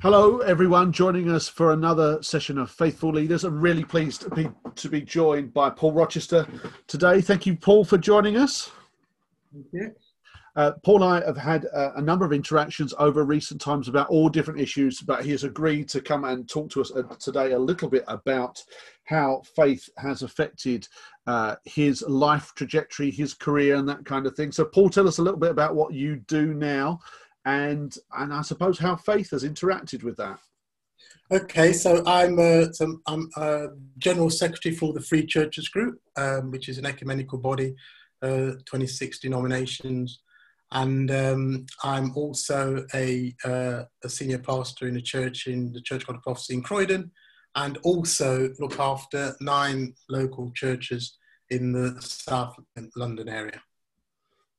Hello, everyone, joining us for another session of Faithful Leaders. I'm really pleased to be, to be joined by Paul Rochester today. Thank you, Paul, for joining us. Thank you. Uh, Paul and I have had uh, a number of interactions over recent times about all different issues, but he has agreed to come and talk to us uh, today a little bit about how faith has affected uh, his life trajectory, his career, and that kind of thing. So, Paul, tell us a little bit about what you do now and and I suppose how faith has interacted with that. Okay, so I'm a, so I'm a general secretary for the Free Churches Group, um, which is an ecumenical body, uh, 26 denominations, and um, I'm also a, uh, a senior pastor in a church in the Church God of Prophecy in Croydon, and also look after nine local churches in the South London area.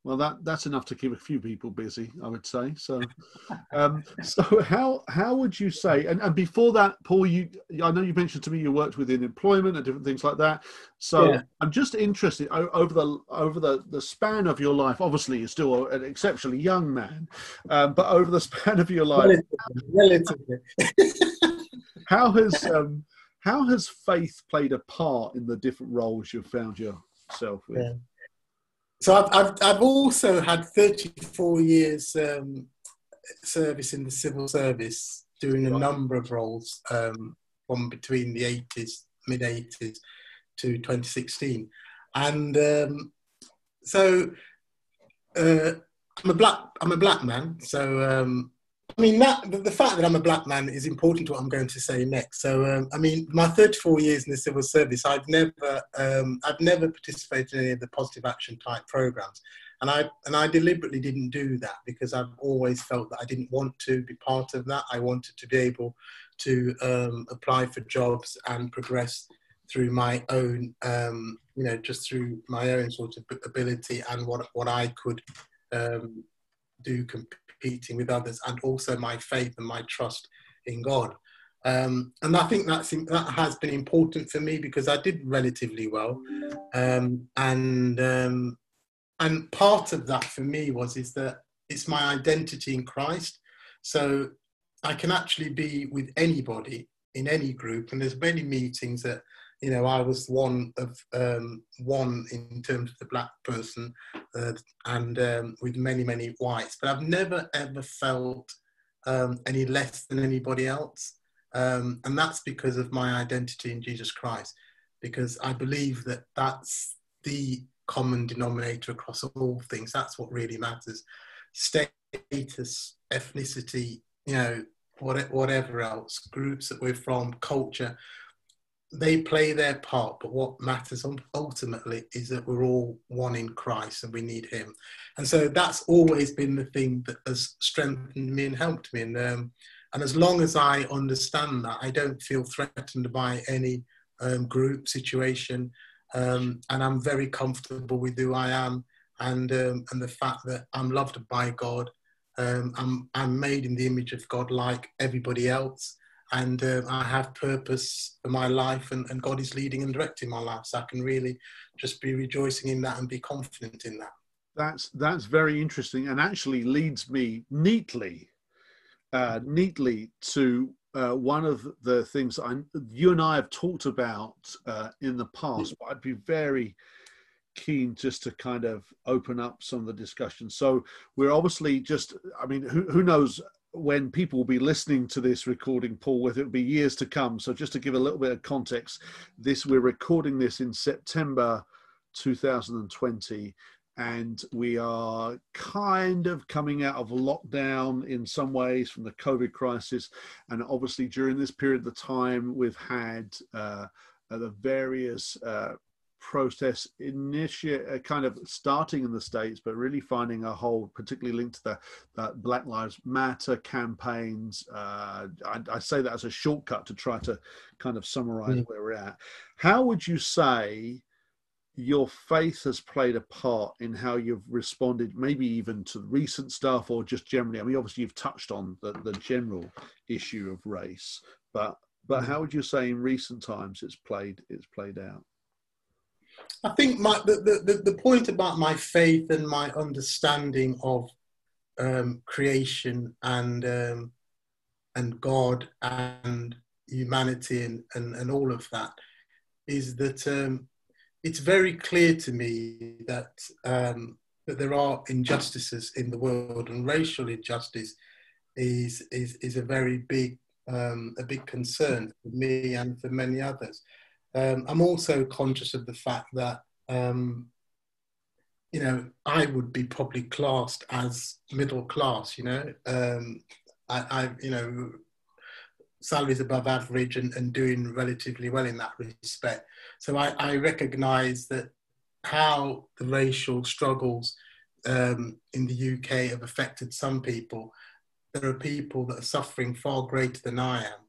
Well, that that's enough to keep a few people busy, I would say. So, um, so how how would you say? And, and before that, Paul, you I know you mentioned to me you worked within employment and different things like that. So yeah. I'm just interested over the over the the span of your life. Obviously, you're still an exceptionally young man, um, but over the span of your life, relatively, how has um, how has faith played a part in the different roles you've found yourself with? Yeah so I've, I've, I've, also had 34 years um, service in the civil service, doing a number of roles um, from between the 80s, mid 80s to 2016. And um, so uh, I'm a black I'm a black man, so um, I mean, that, the, fact that I'm a black man is important to what I'm going to say next. So, um, I mean, my 34 years in the civil service, I've never, um, I've never participated in any of the positive action type programs, and I and I deliberately didn't do that because I've always felt that I didn't want to be part of that. I wanted to be able to um, apply for jobs and progress through my own, um, you know, just through my own sort of ability and what what I could um, do competing with others, and also my faith and my trust in God. Um, and I think that's that has been important for me because I did relatively well, um, and um, and part of that for me was is that it's my identity in Christ. So I can actually be with anybody in any group, and there's many meetings that you know, I was one of um, one in terms of the black person, uh, and um, with many many whites. But I've never ever felt um, any less than anybody else, um, and that's because of my identity in Jesus Christ. Because I believe that that's the common denominator across all things. That's what really matters. Status, ethnicity, you know, whatever else, groups that we're from, culture they play their part, but what matters ultimately is that we're all one in Christ and we need Him. And so that's always been the thing that has strengthened me and helped me. And, um, and as long as I understand that, I don't feel threatened by any um, group situation. Um, and I'm very comfortable with who I am and, um, and the fact that I'm loved by God. Um, I'm, I'm made in the image of God like everybody else and uh, I have purpose for my life, and, and God is leading and directing my life. So I can really just be rejoicing in that and be confident in that. That's that's very interesting, and actually leads me neatly, uh, neatly to uh, one of the things I, you and I have talked about uh, in the past. But I'd be very keen just to kind of open up some of the discussion. So we're obviously just, I mean, who, who knows when people will be listening to this recording, Paul, whether it'll be years to come. So just to give a little bit of context, this we're recording this in September 2020 and we are kind of coming out of lockdown in some ways from the COVID crisis. And obviously, during this period of the time, we've had uh, the various uh, process initiate uh, kind of starting in the states but really finding a whole particularly linked to the, the black lives matter campaigns uh, I, I, say that as a shortcut to try to kind of summarize mm. where we're at how would you say your faith has played a part in how you've responded maybe even to recent stuff or just generally i mean obviously you've touched on the, the general issue of race but but mm. how would you say in recent times it's played it's played out I think my, the, the, the point about my faith and my understanding of um, creation and um, and God and humanity and, and, and all of that is that um, it's very clear to me that um, that there are injustices in the world and racial injustice is is, is a very big um, a big concern for me and for many others. Um, I'm also conscious of the fact that um, you know I would be probably classed as middle class. You know, um, I, I you know salaries above average and, and doing relatively well in that respect. So I, I recognise that how the racial struggles um, in the UK have affected some people. There are people that are suffering far greater than I am,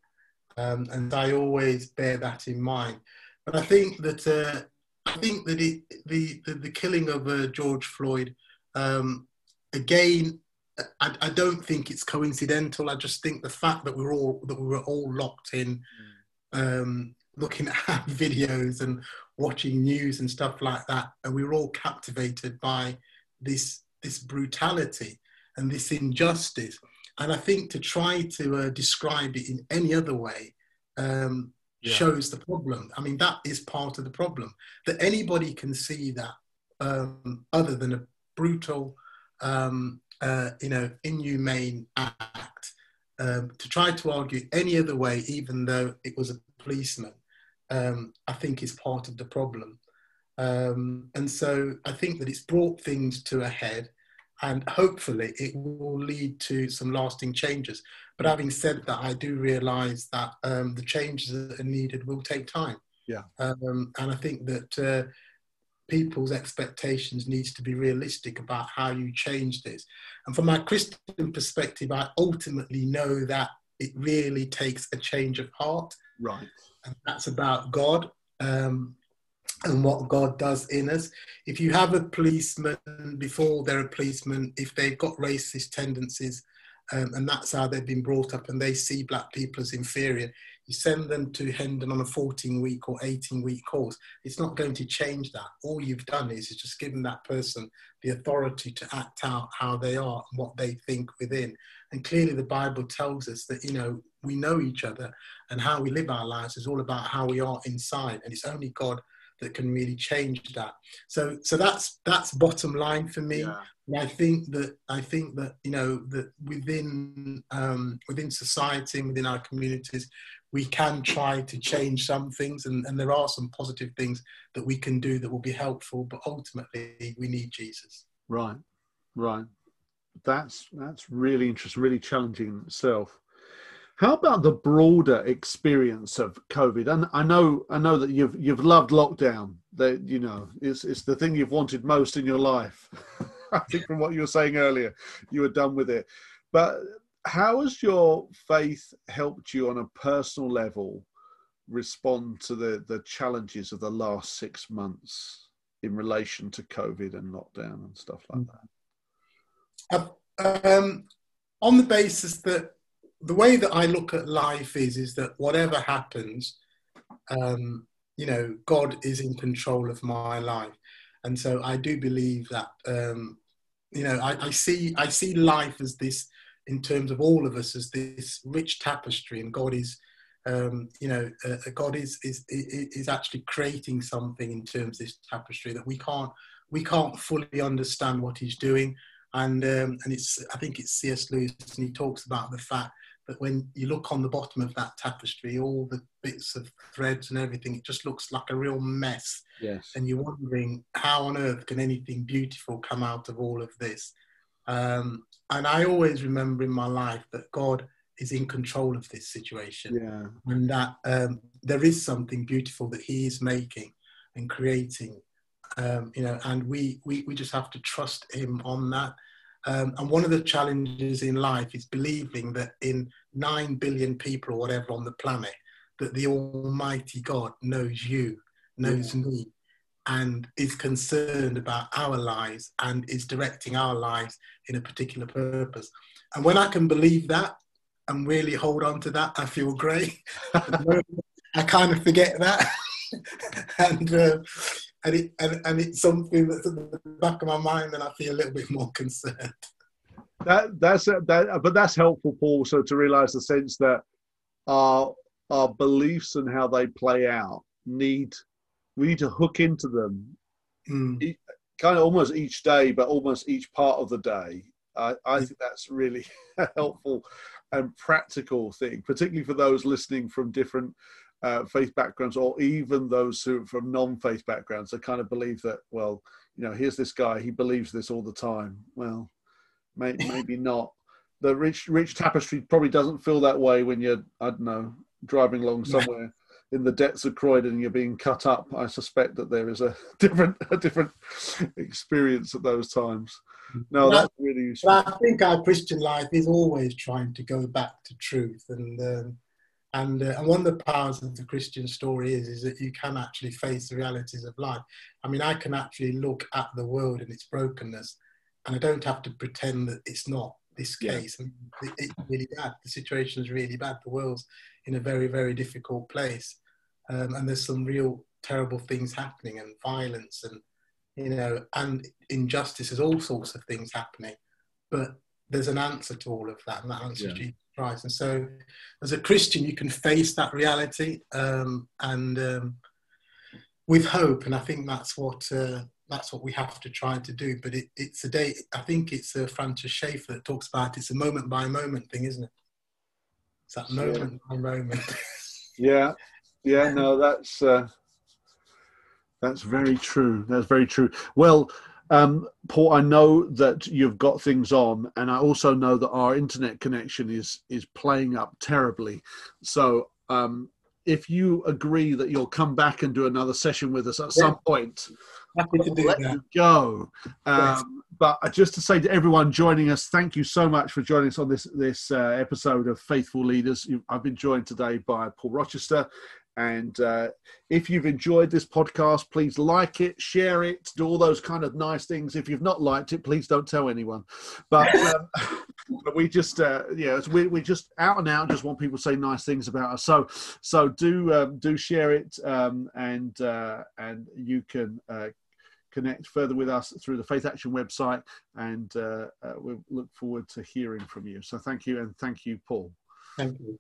um, and I always bear that in mind. But I think that uh, I think that it, the, the, the killing of uh, George Floyd um, again I, I, don't think it's coincidental. I just think the fact that we're all that we were all locked in, um, looking at videos and watching news and stuff like that, and we were all captivated by this this brutality and this injustice. And I think to try to uh, describe it in any other way um, yeah. shows the problem. I mean, that is part of the problem that anybody can see that um, other than a brutal um, uh, you know, inhumane act um, to try to argue any other way, even though it was a policeman, um, I think is part of the problem. Um, and so I think that it's brought things to a head and hopefully it will lead to some lasting changes. But having said that, I do realize that um, the changes that are needed will take time. Yeah. Um, and I think that uh, people's expectations needs to be realistic about how you change this. And from my Christian perspective, I ultimately know that it really takes a change of heart. Right. And that's about God um, and what God does in us. If you have a policeman before they're a policeman, if they've got racist tendencies, um, and that's how they've been brought up, and they see black people as inferior, you send them to Hendon on a 14 week or 18 week course, it's not going to change that. All you've done is, is just given that person the authority to act out how they are and what they think within. And clearly, the Bible tells us that, you know, we know each other and how we live our lives is all about how we are inside. And it's only God that can really change that. So, so that's that's bottom line for me. Yeah. I think that I think that you know that within um, within society and within our communities, we can try to change some things and, and there are some positive things that we can do that will be helpful but ultimately we need jesus right right that's that's really interesting really challenging in itself how about the broader experience of covid? And i know i know that you've you've loved lockdown that you know it's it's the thing you've wanted most in your life. I think from what you were saying earlier you were done with it. But how has your faith helped you on a personal level respond to the, the challenges of the last six months in relation to COVID and lockdown and stuff like that? Um, on the basis that the way that I look at life is is that whatever happens, um, you know, God is in control of my life, and so I do believe that um, you know I, I see I see life as this in terms of all of us as this rich tapestry, and God is, um, you know, uh, uh God is, is is actually creating something in terms of this tapestry that we can't we can't fully understand what He's doing, and um, and it's I think it's C.S. Lewis, and he talks about the fact that when you look on the bottom of that tapestry, all the bits of threads and everything, it just looks like a real mess. Yes. And you're wondering how on earth can anything beautiful come out of all of this? Um, and I always remember in my life that God is in control of this situation. Yeah. And that um, there is something beautiful that He is making and creating. Um, you know, and we, we, we just have to trust Him on that. Um, and one of the challenges in life is believing that in 9 billion people or whatever on the planet, that the Almighty God knows you, knows yeah. me, and is concerned about our lives and is directing our lives in a particular purpose. And when I can believe that and really hold on to that, I feel great. I kind of forget that. and, uh, and, it, and, and it's something that's at the back of my mind and I feel a little bit more concerned. that that's that, but that's helpful, Paul. So to realise the sense that our our beliefs and how they play out need we need to hook into them, Mm. kind of almost each day, but almost each part of the day. I, I think that's really a helpful and practical thing, particularly for those listening from different uh, faith backgrounds or even those who from non-faith backgrounds that kind of believe that, well, you know, here's this guy, he believes this all the time. Well, may, maybe not. The rich, rich tapestry probably doesn't feel that way when you're, I don't know, driving along somewhere in the depths of Croydon and you're being cut up. I suspect that there is a different, a different experience at those times. No, that's really useful. I think our Christian life is always trying to go back to truth, and um, and uh, and one of the powers of the Christian story is is that you can actually face the realities of life. I mean, I can actually look at the world and its brokenness, and I don't have to pretend that it's not this Yeah. case. I mean, it's really bad. The situation is really bad. The world's in a very very difficult place, um, and there's some real terrible things happening, and violence, and you know, and injustice. injustices, all sorts of things happening. But there's an answer to all of that, and that answer is Jesus Christ. And so, as a Christian, you can face that reality um, and um, with hope. And I think that's what uh, that's what we have to try to do. But it, it's a day. I think it's uh, Francis Schaeffer that talks about it's a moment by moment thing, isn't it? It's that Yeah. moment by moment. Yeah, yeah, no, that's uh, that's very true. That's very true. Well, um, Paul, I know that you've got things on, and I also know that our internet connection is is playing up terribly. So, um, if you agree that you'll come back and do another session with us at some point, Happy to do let that. you go. Um, but just to say to everyone joining us, thank you so much for joining us on this this uh, episode of Faithful Leaders. I've been joined today by Paul Rochester. And uh, if you've enjoyed this podcast, please like it, share it, do all those kind of nice things. If you've not liked it, please don't tell anyone. But, um, but we just, uh, yeah, we, we just out and out just want people to say nice things about us. So, so do um, do share it, um, and uh, and you can uh, connect further with us through the Faith Action website, and uh, uh, we look forward to hearing from you. So, thank you, and thank you, Paul. Thank you.